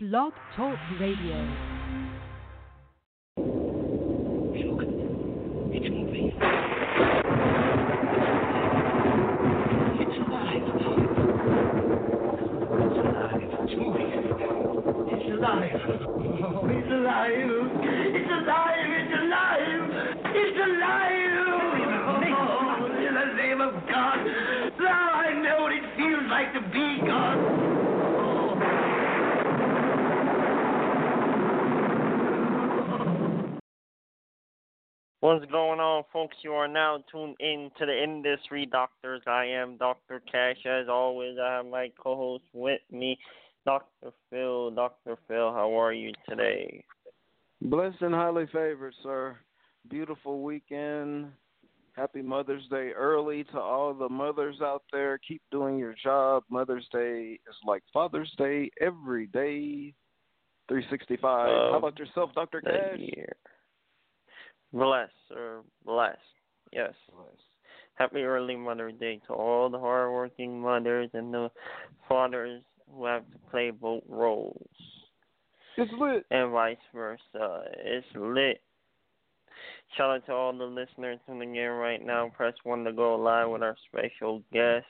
Blog Talk Radio. It's moving. It's alive. It's alive. It's alive. It's alive. It's alive. It's alive. What's going on, folks? You are now tuned in to the Industry Doctors. I am Dr. Cash. As always, I have my co host with me, Dr. Phil. Dr. Phil, how are you today? Blessed and highly favored, sir. Beautiful weekend. Happy Mother's Day early to all the mothers out there. Keep doing your job. Mother's Day is like Father's Day every day, 365. How oh, about yourself, Dr. Cash? year. Bless, or Bless. Yes. Happy early Mother's Day to all the hardworking mothers and the fathers who have to play both roles. It's lit. and vice versa. It's lit. Shout out to all the listeners tuning in right now. Press one to go live with our special guest.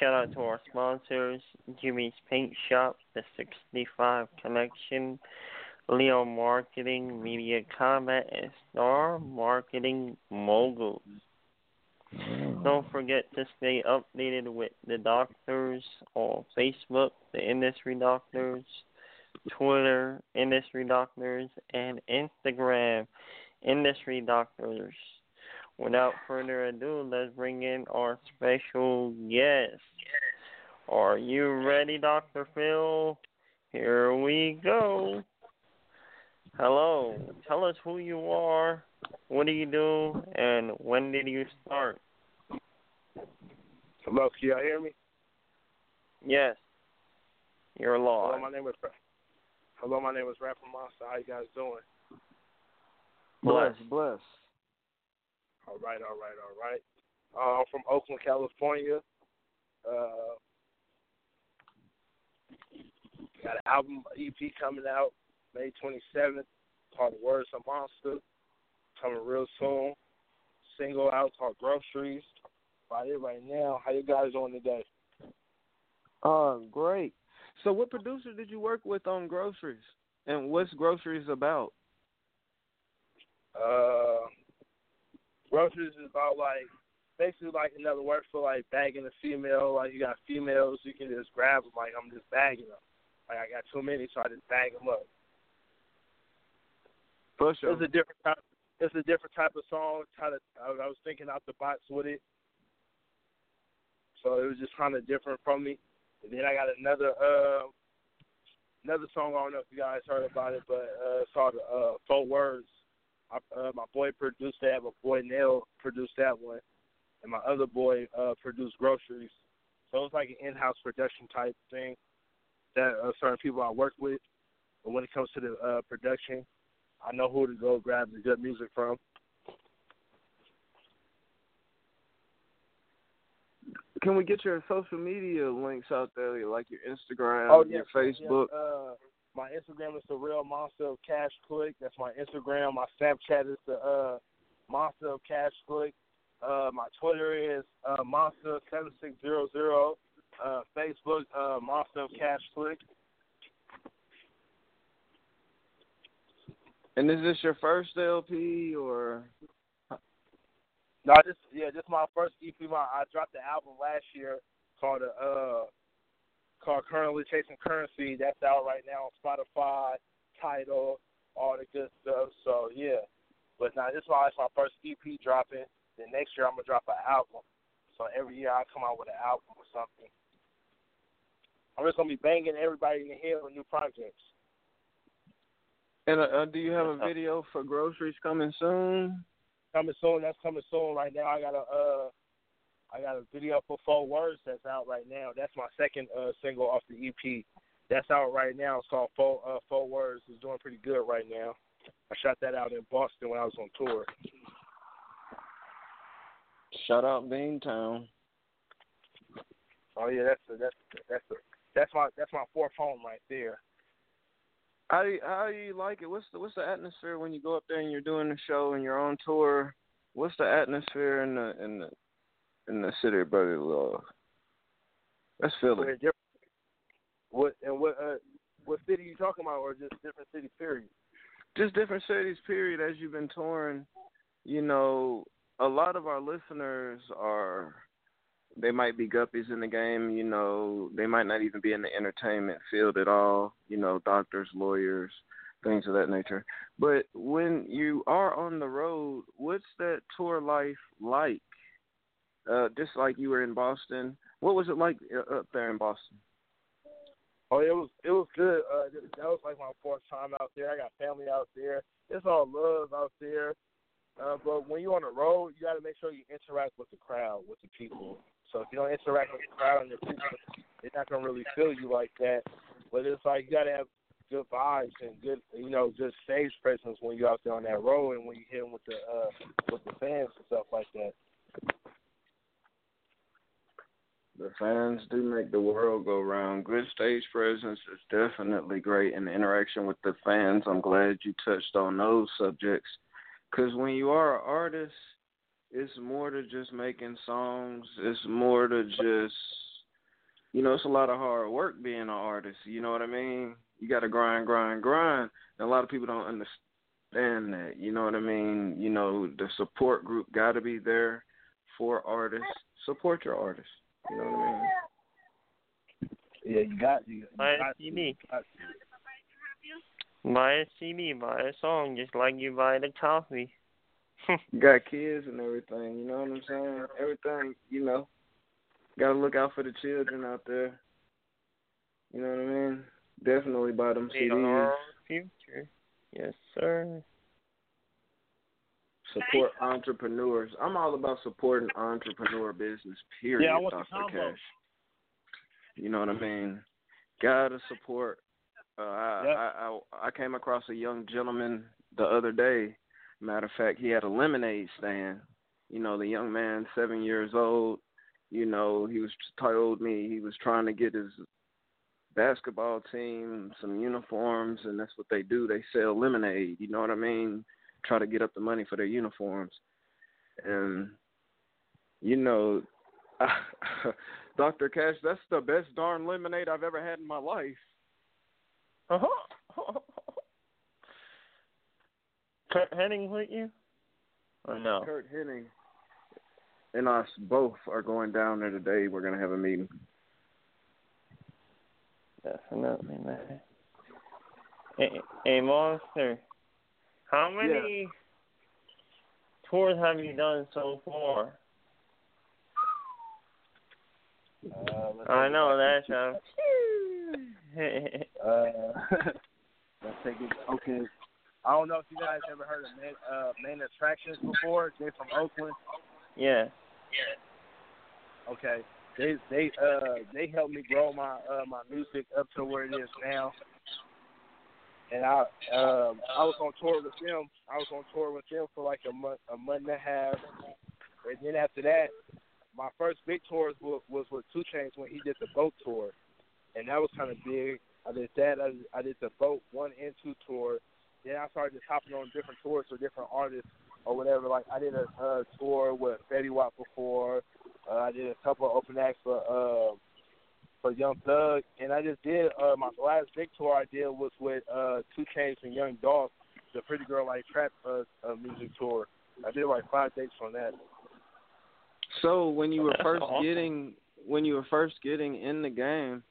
Shout out to our sponsors, Jimmy's Paint Shop, The 65 Connection, Leo Marketing, Media Combat, and Star Marketing Moguls. Mm. Don't forget to stay updated with the doctors on Facebook, the Industry Doctors, Twitter, Industry Doctors, and Instagram, Industry Doctors. Without further ado, let's bring in our special guest. Are you ready, Dr. Phil? Here we go. Hello. Tell us who you are, what do you do, and when did you start? Hello, can y'all hear me? Yes. You're Hello, my name is Hello, my name is Rapper Monsta. How you guys doing? Bless, Bless. bless. All right, all right, all right. Uh, I'm from Oakland, California. Uh, got an album EP coming out May 27th called The Words of Monsta. Coming real soon. Single out called Groceries. About it right now. How you guys doing today? Oh, great. So, what producer did you work with on Groceries? And what's Groceries about? Uh, groceries is about like basically like another word for like bagging a female. Like you got females, you can just grab them. Like I'm just bagging them. Like I got too many, so I just bag them up. For sure. It's a different type. It's a different type of song. Kind of, I, was thinking out the box with it, so it was just kind of different from me. And then I got another uh, another song. I don't know if you guys heard about it, but uh, it's called uh, Four Words. I, uh, my boy produced that. My boy Nail produced that one, and my other boy uh, produced Groceries. So it's like an in-house production type thing that uh, certain people I work with. But when it comes to the uh, production, I know who to go grab the good music from. Can we get your social media links out there, like your Instagram, Oh, your Facebook? yes, uh, my Instagram is the real monster of cash click. That's my Instagram. My Snapchat is the uh, monster of cash click. Uh, my Twitter is uh, monster seven six zero zero. Uh, Facebook uh, monster of cash click. And is this your first LP or? No, this yeah, this is my first EP. My I dropped the album last year called uh called Currently Chasing Currency. That's out right now on Spotify, Tidal, all the good stuff. So yeah, but now this is my, my first EP dropping. Then next year I'm gonna drop an album. So every year I come out with an album or something. I'm just gonna be banging everybody in the head with new projects. And uh, uh, do you have a video for groceries coming soon? coming soon. That's coming soon. Right now, I got a uh, I got a video for Four Words that's out right now. That's my second uh single off the EP. That's out right now. It's called Four uh, Four Words. It's doing pretty good right now. I shot that out in Boston when I was on tour. Shout out Beantown. Oh yeah, that's a, that's that's a, that's my that's my fourth home right there. How do you, how do you like it? What's the what's the atmosphere when you go up there and you're doing the show and you're on tour? What's the atmosphere in the in the in the city of brotherly love? That's Philly. What and what uh, what city you talking about, or just different cities? Period. Just different cities. Period. As you've been touring, you know, a lot of our listeners are they might be guppies in the game, you know, they might not even be in the entertainment field at all, you know, doctors, lawyers, things of that nature. But when you are on the road, what's that tour life like? Uh, just like you were in Boston, what was it like uh, up there in Boston? Oh, it was it was good. Uh, that was like my fourth time out there. I got family out there. It's all love out there. Uh, but when you're on the road, you got to make sure you interact with the crowd, with the people. So if you don't interact with the crowd and the people, they're not gonna really feel you like that. But it's like you gotta have good vibes and good, you know, good stage presence when you're out there on that road and when you hit them with the uh, with the fans and stuff like that. The fans do make the world go round. Good stage presence is definitely great, and interaction with the fans. I'm glad you touched on those subjects, because when you are an artist it's more to just making songs. It's more to just you know, it's a lot of hard work being an artist. You know what I mean? You got to grind, grind, grind. And a lot of people don't understand that. You know what I mean? You know, the support group got to be there for artists. Support your artists. You know what I mean? Yeah, you got you. Buy a CD. Buy a CD. Buy a song, just like you buy the coffee. got kids and everything, you know what I'm saying? Everything, you know. Gotta look out for the children out there. You know what I mean? Definitely buy them CDs. future. Yes, sir. Support entrepreneurs. I'm all about supporting entrepreneur business, period, yeah, I want Dr. Cash. You know what I mean? Gotta support uh, I, yep. I I I came across a young gentleman the other day Matter of fact, he had a lemonade stand. You know, the young man, seven years old. You know, he was told me he was trying to get his basketball team some uniforms, and that's what they do. They sell lemonade. You know what I mean? Try to get up the money for their uniforms, and you know, Dr. Cash, that's the best darn lemonade I've ever had in my life. Uh huh. Curt Hennig with you? Or no? Curt Hennig and us both are going down there today. We're going to have a meeting. Definitely, man. Hey, hey Monsta, how many yeah. tours have you done so far? Uh, I know that, Sean. uh, let's take it. Okay, I don't know if you guys ever heard of main, uh, Main Attrakionz before. They're from Oakland. Yeah. Yeah. Okay. They they uh they helped me grow my uh my music up to where it is now. And I um I was on tour with them. I was on tour with them for like a month a month and a half. And then after that, my first big tour was was with 2 Chainz when he did the boat tour, and that was kind of big. I did that. I, I did the boat one and two tour, then I started just hopping on different tours for different artists or whatever. Like I did a, a tour with Fetty Wap before. Uh, I did a couple of open acts for uh, for Young Thug, and I just did uh, my last big tour I did was with uh, 2 Chainz and Young Dolph, the Pretty Girl Like Trap uh, uh, music tour. I did like five dates on that. So when you were first awesome. getting when you were first getting in the game,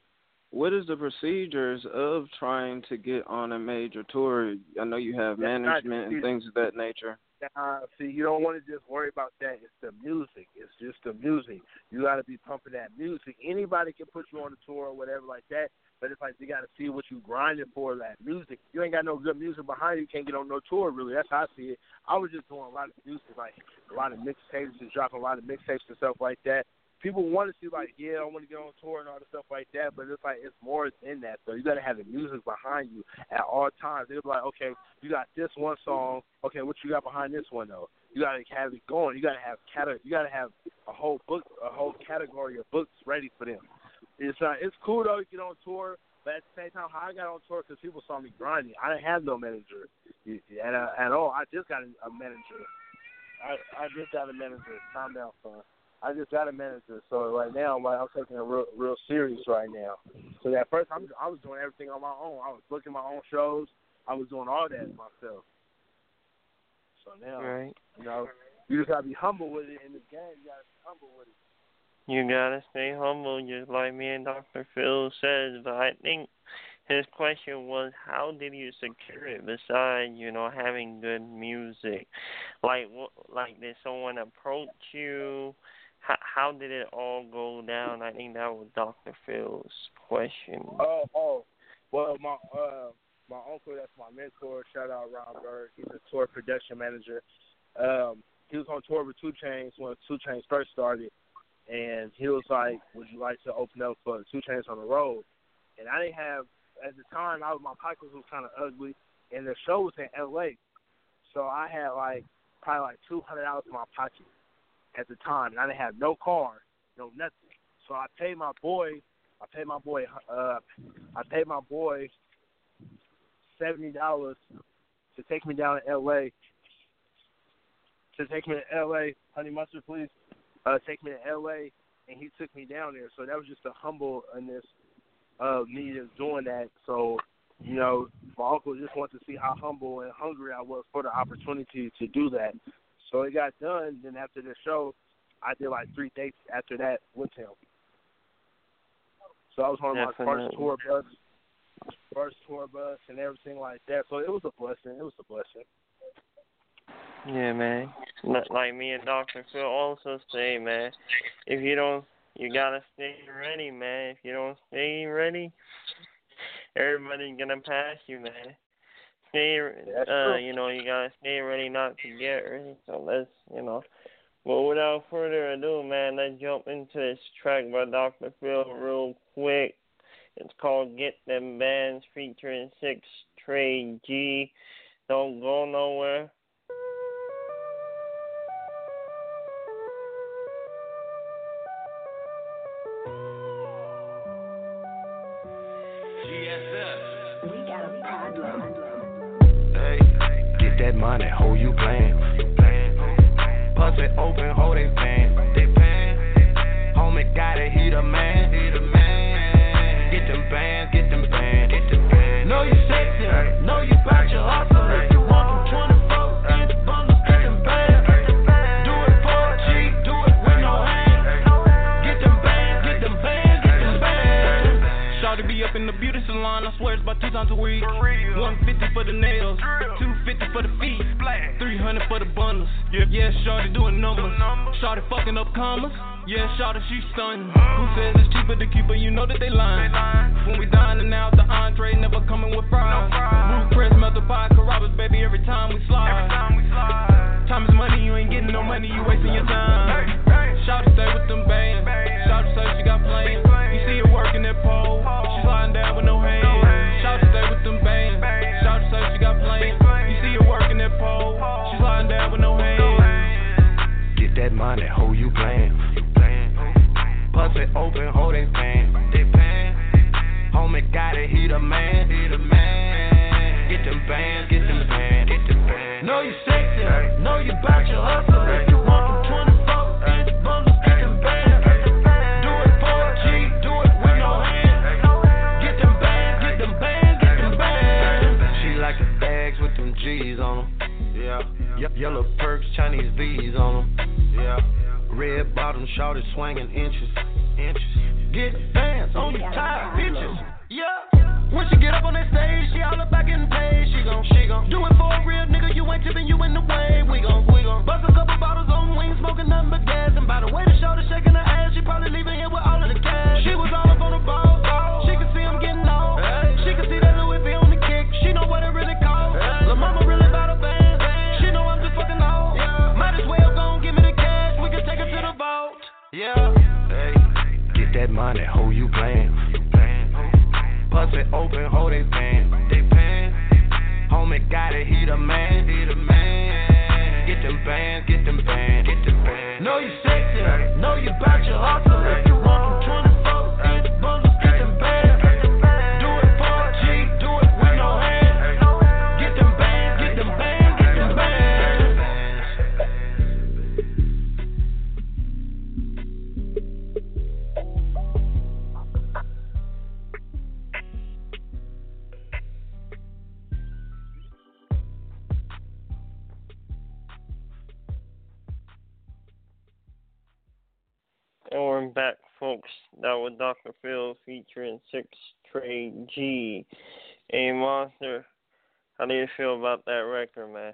what is the procedures of trying to get on a major tour? I know you have That's management and things of that nature. Uh, see, you don't want to just worry about that. It's the music. It's just the music. You got to be pumping that music. Anybody can put you on a tour or whatever like that, but it's like you got to see what you grinding for. That music. You ain't got no good music behind you. You can't get on no tour. Really, that's how I see it. I was just doing a lot of music, like a lot of mixtapes, just dropping a lot of mixtapes and stuff like that. People want to see like, yeah, I want to get on tour and all the stuff like that, but it's like it's more than that. So you got to have the music behind you at all times. They'll be like, okay, you got this one song. Okay, what you got behind this one though? You got to have it going. You got to have cate- You got to have a whole book, a whole category of books ready for them. It's uh, it's cool though. to get on tour, But at the same time, how I got on tour because people saw me grinding. I didn't have no manager at, uh, at all. I just got a manager. I I just got a manager. Calm down, son. I just got a manager. So right now, I'm like I'm taking it real real serious right now. So at first, I'm I was doing everything on my own. I was booking my own shows. I was doing all that myself. So now, Right. you know, you just gotta be humble with it in this game. You gotta be humble with it. You gotta stay humble, just like me and Dr. Phil says. But I think his question was, how did you secure it? Besides, you know, having good music, like, what, like, did someone approach you? How, how did it all go down? I think that was Dr. Phil's question. Oh, oh. Well, my uh, my uncle, that's my mentor. Shout out Ron Bird. He's a tour production manager. Um, he was on tour with 2 Chainz when 2 Chainz first started, and he was like, "Would you like to open up for 2 Chainz on the road?" And I didn't have at the time. I was my pockets was kind of ugly, and the show was in L.A. So I had like probably like two hundred dollars in my pocket at the time, and I didn't have no car, no nothing. So I paid my boy. I paid my boy. Uh, I paid my boy seventy dollars to take me down to L.A. To take me to L.A. Honey mustard, please. Uh, take me to L.A. and he took me down there. So that was just a humbleness of me just doing that. So you know, my uncle just wanted to see how humble and hungry I was for the opportunity to do that. So it got done. Then after the show, I did like three dates after that with him. So I was on my first tour bus, first tour bus, and everything like that. So it was a blessing. It was a blessing. Yeah, man. Like me and Dr. Phil also say, man, if you don't, you gotta stay ready, man. If you don't stay ready, everybody's gonna pass you, man. Stay, uh, you know, you gotta stay ready not to get ready. So let's, you know. But without further ado, man, let's jump into this track by Dr. Phil real quick. It's called Get Them Bands featuring Six Trade G. Don't go nowhere. We got a problem. Get that money, ho, you playing. Pussy open, ho, they paying. Homie got it. He the man. Get them bands, get them bands. The I swear it's about two times a week. 150 for the nails, 250 for the feet, 300 for the bundles. Yeah, Shawty doing numbers. Shawty fucking up commas. Yeah, Shawty she stunning. Uh-huh. Who says it's cheaper to keep her? You know that they lying. When we dining out, the entree never coming with fries. Root press, melt the pie, Carrabba's, baby, every time we slide. Time is money, you ain't getting no money, you wasting your time. Shawty stay with them bands. Shawty say she got plans. That money, ho, you playing. Pussy open, ho, they paying. They paying. Homie got it, he the man. He the man. Get them bands, get them bands, get them bands. Know you sexy, know you bout your hustle. If you want them 24 inch bundles, get them bands. Do it for a G, do it with no hands. Get them bands, get them bands, get them bands. She like the bags with them G's on them. Yeah. Yellow perks, Chinese V's on them. Red bottom, shorty swinging inches. Inches. Get fans on your tired bitches. Yeah. When she get up on that stage, she all about getting paid. She gon' she gon' do it for a real nigga. You ain't tipping, you in the way. We gon' we gon' bust a couple bottles on wings, smoking nothing but gas. And by the way the shorty shaking her ass, she probably leaving here with all Pussy open, hold they paying. They paying. Homie got it, he the man. He the man. Get them bands, get them bands, get them bands. Know you sexy, know you bout your hustle. Back, folks. That was Dr. Phil featuring Six Trade G. A Monsta. How do you feel about that record, man?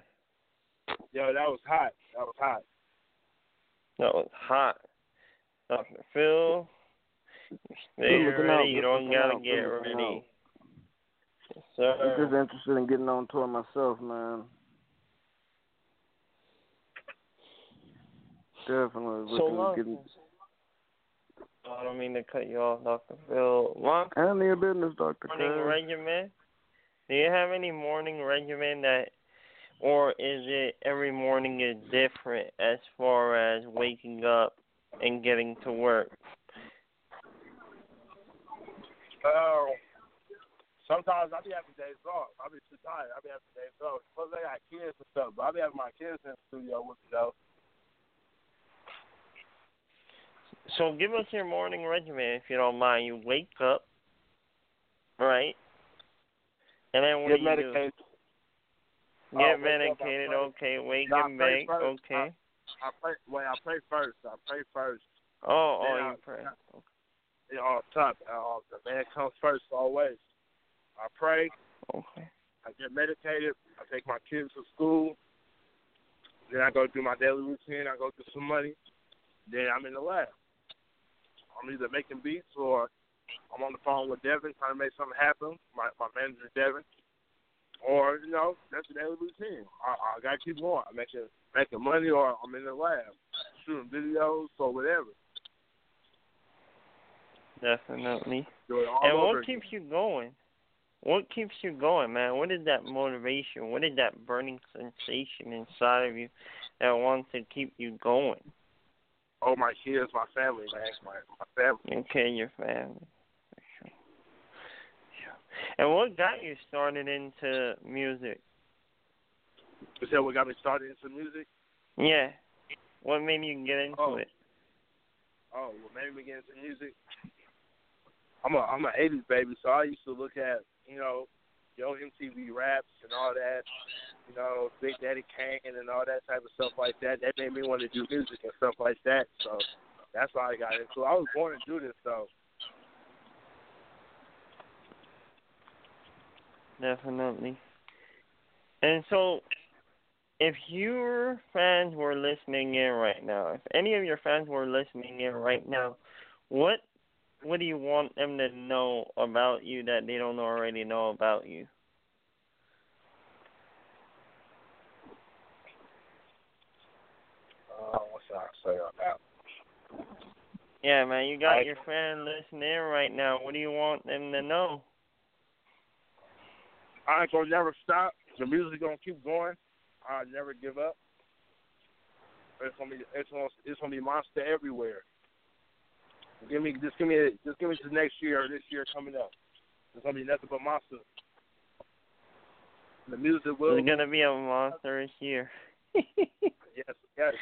Yo, that was hot. That was hot. That was hot. Dr. Phil, stay Good ready. you don't gotta out, get good ready. Yes, I'm just interested in getting on tour myself, man. Definitely So looking long. at getting I don't mean to cut you off, Dr. Phil. Monk, handle your business, Doctor morning Cuz. regimen? Do you have any morning regimen that, or is it every morning is different as far as waking up and getting to work? Uh, sometimes I be having days off. I be too tired. I be having days off. Plus I got kids and stuff, but I be having my kids in the studio with me though. So give us your morning regimen if you don't mind. You wake up, right? And then what Get do you medicated. do? Get up, medicated, pray. okay. Wake No, and bake, first. okay. I pray. Wait, I pray first. I pray first. Oh, Then oh, I- you pray. You know, on top. Uh, the man comes first always. I pray. Okay. I get medicated. I take my kids to school. Then I go through my daily routine. I go through some money. Then I'm in the lab. I'm either making beats or I'm on the phone with Devin trying to make something happen. My my manager Devin. Or you know that's the daily routine. I, I gotta keep going. I'm making making money or I'm in the lab shooting videos or whatever. Definitely. Do it all And what again. keeps you going? What keeps you going, man? What is that motivation? What is that burning sensation inside of you that wants to keep you going? Oh my kids, my family, man, my my family. Okay, your family. Sure. And what got you started into music? You said what got me started into music? Yeah. What made you get into Oh. it? Oh, what made me get into music? I'm a I'm a '80s baby, so I used to look at you know, yo MTV raps and all that, you know, Big Daddy Kane and all that type of stuff like that. That made me want to do music and stuff like that. So that's why I got into. I was born to do this though. Definitely. And so, if your fans were listening in right now, if any of your fans were listening in right now, what what do you want them to know about you that they don't already know about you? Uh, what should I say on that? Yeah, man, you got I- your fan listening in right now. What do you want them to know? I ain't gonna never stop. The music gonna keep going. I never give up. It's gonna be it's gonna it's gonna be monster everywhere. Give me just give me just give me the next year or this year coming up. It's gonna be nothing but monster. The music will It's gonna be a monstrous year. yes yes.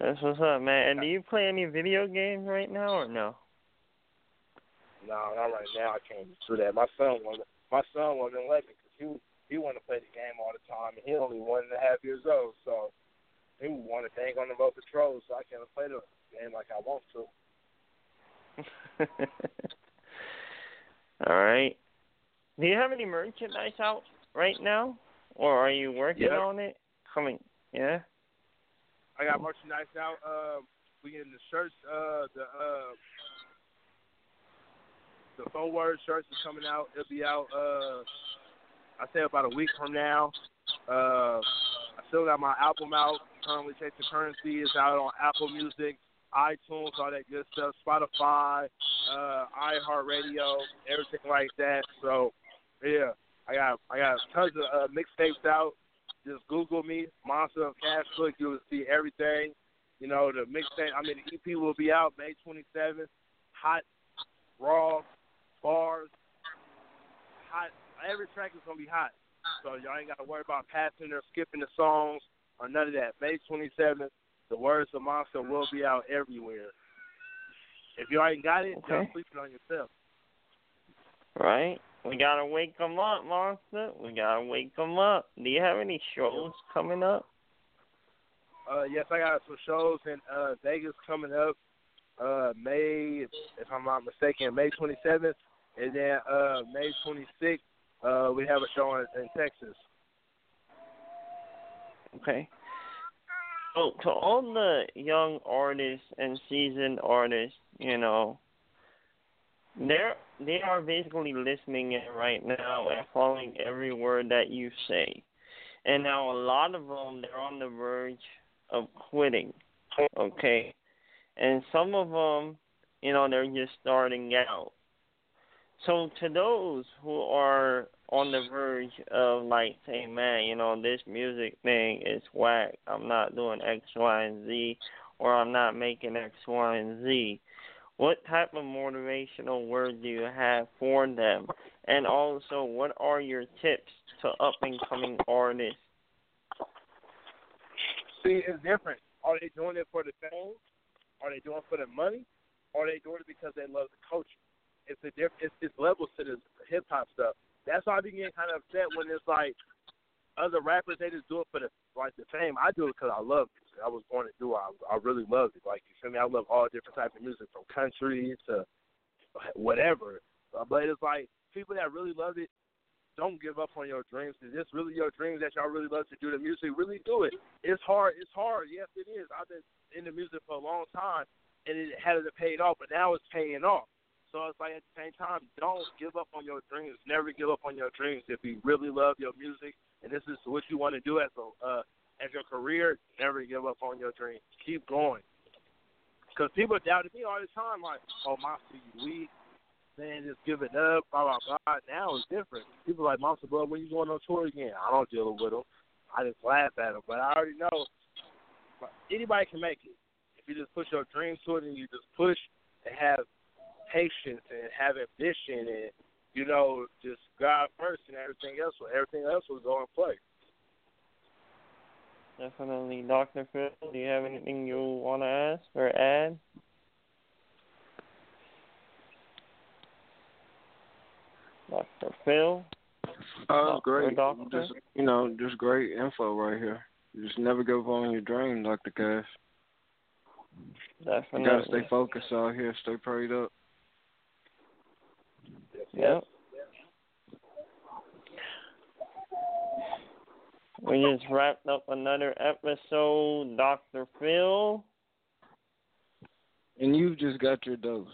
That's what's up, man. And do you play any video games right now or no? No, not right now. I can't do that. My son wanted my son wasn't let me because he he wanted to play the game all the time, and he only one and a half years old, so he would want to bang on the remote control, so I can't play the game like I want to. All right. Do you have any merchandise out right now, or are you working Yeah. on it? Coming, yeah. I got merchandise out. Um, we getting the shirts. Uh, the uh, the four word shirts is coming out. It'll be out. Uh, I say about a week from now. Uh, still got my album out. Currently, Chasing Currency is out on Apple Music, iTunes, all that good stuff. Spotify, uh, iHeartRadio, everything like that. So, yeah, I got I got tons of uh, mixtapes out. Just Google me, Monsta of Cash Click. You will see everything. You know, the mixtape. I mean, the EP will be out May 27th. Hot, raw, bars, hot. Every track is gonna be hot. So y'all ain't gotta worry about passing or skipping the songs or none of that. May 27th, the words of Monsta will be out everywhere. If you ain't got it, y'all Okay. sleeping on yourself. Right. We gotta wake 'em up, monster. We gotta wake 'em up. Do you have any shows coming up? Uh, yes, I got some shows in uh, Vegas coming up. Uh, May, if I'm not mistaken, May 27th, and then uh, May 26th, uh, we have a show in, in Texas. Okay. So to all the young artists and seasoned artists, you know, they're they are basically listening in right now and following every word that you say. And now a lot of them they're on the verge of quitting. Okay, and some of them, you know, they're just starting out. So to those who are on the verge of like saying, man, you know, this music thing is whack. I'm not doing X, Y, and Z, or I'm not making X, Y, and Z. What type of motivational word do you have for them? And also, what are your tips to up and coming artists? See, it's different. Are they doing it for the fame? Are they doing it for the money? Are they doing it because they love the culture? It's a diff- it's, it's levels to this hip hop stuff. That's why I be getting kind of upset when it's like other rappers they just do it for the like the fame. I do it because I love it. I was born to do it. I, I really love it. Like you feel me? I love all different types of music from country to whatever. Uh, but it's like people that really love it don't give up on your dreams. Is this really your dreams that y'all really love to do the music? Really do it. It's hard. It's hard. Yes, it is. I've been in the music for a long time, and it hasn't paid off, but now it's paying off. So it's like at the same time, don't give up on your dreams. Never give up on your dreams. If you really love your music and this is what you want to do as a uh, as your career, never give up on your dreams. Keep going. Because people doubted me all the time, like, "Oh, Monsta, you weak." Man, just give it up. Blah blah blah. Now it's different. People like Monsta, bro, when you going on tour again? I don't deal with them. I just laugh at them. But I already know anybody can make it if you just push your dreams to it and you just push and have patience and have ambition and you know just God first and everything else. Everything else will go in place. Definitely, Doctor Phil. Do you have anything you want to ask or add? Doctor Phil. Oh, great. Doctor? Just you know, just great info right here. You just never give up on your dream, Doctor Cash. Definitely. You gotta stay focused out here. Stay prayed up. Yep. We just wrapped up another episode, Dr. Phil. And you've just got your dose.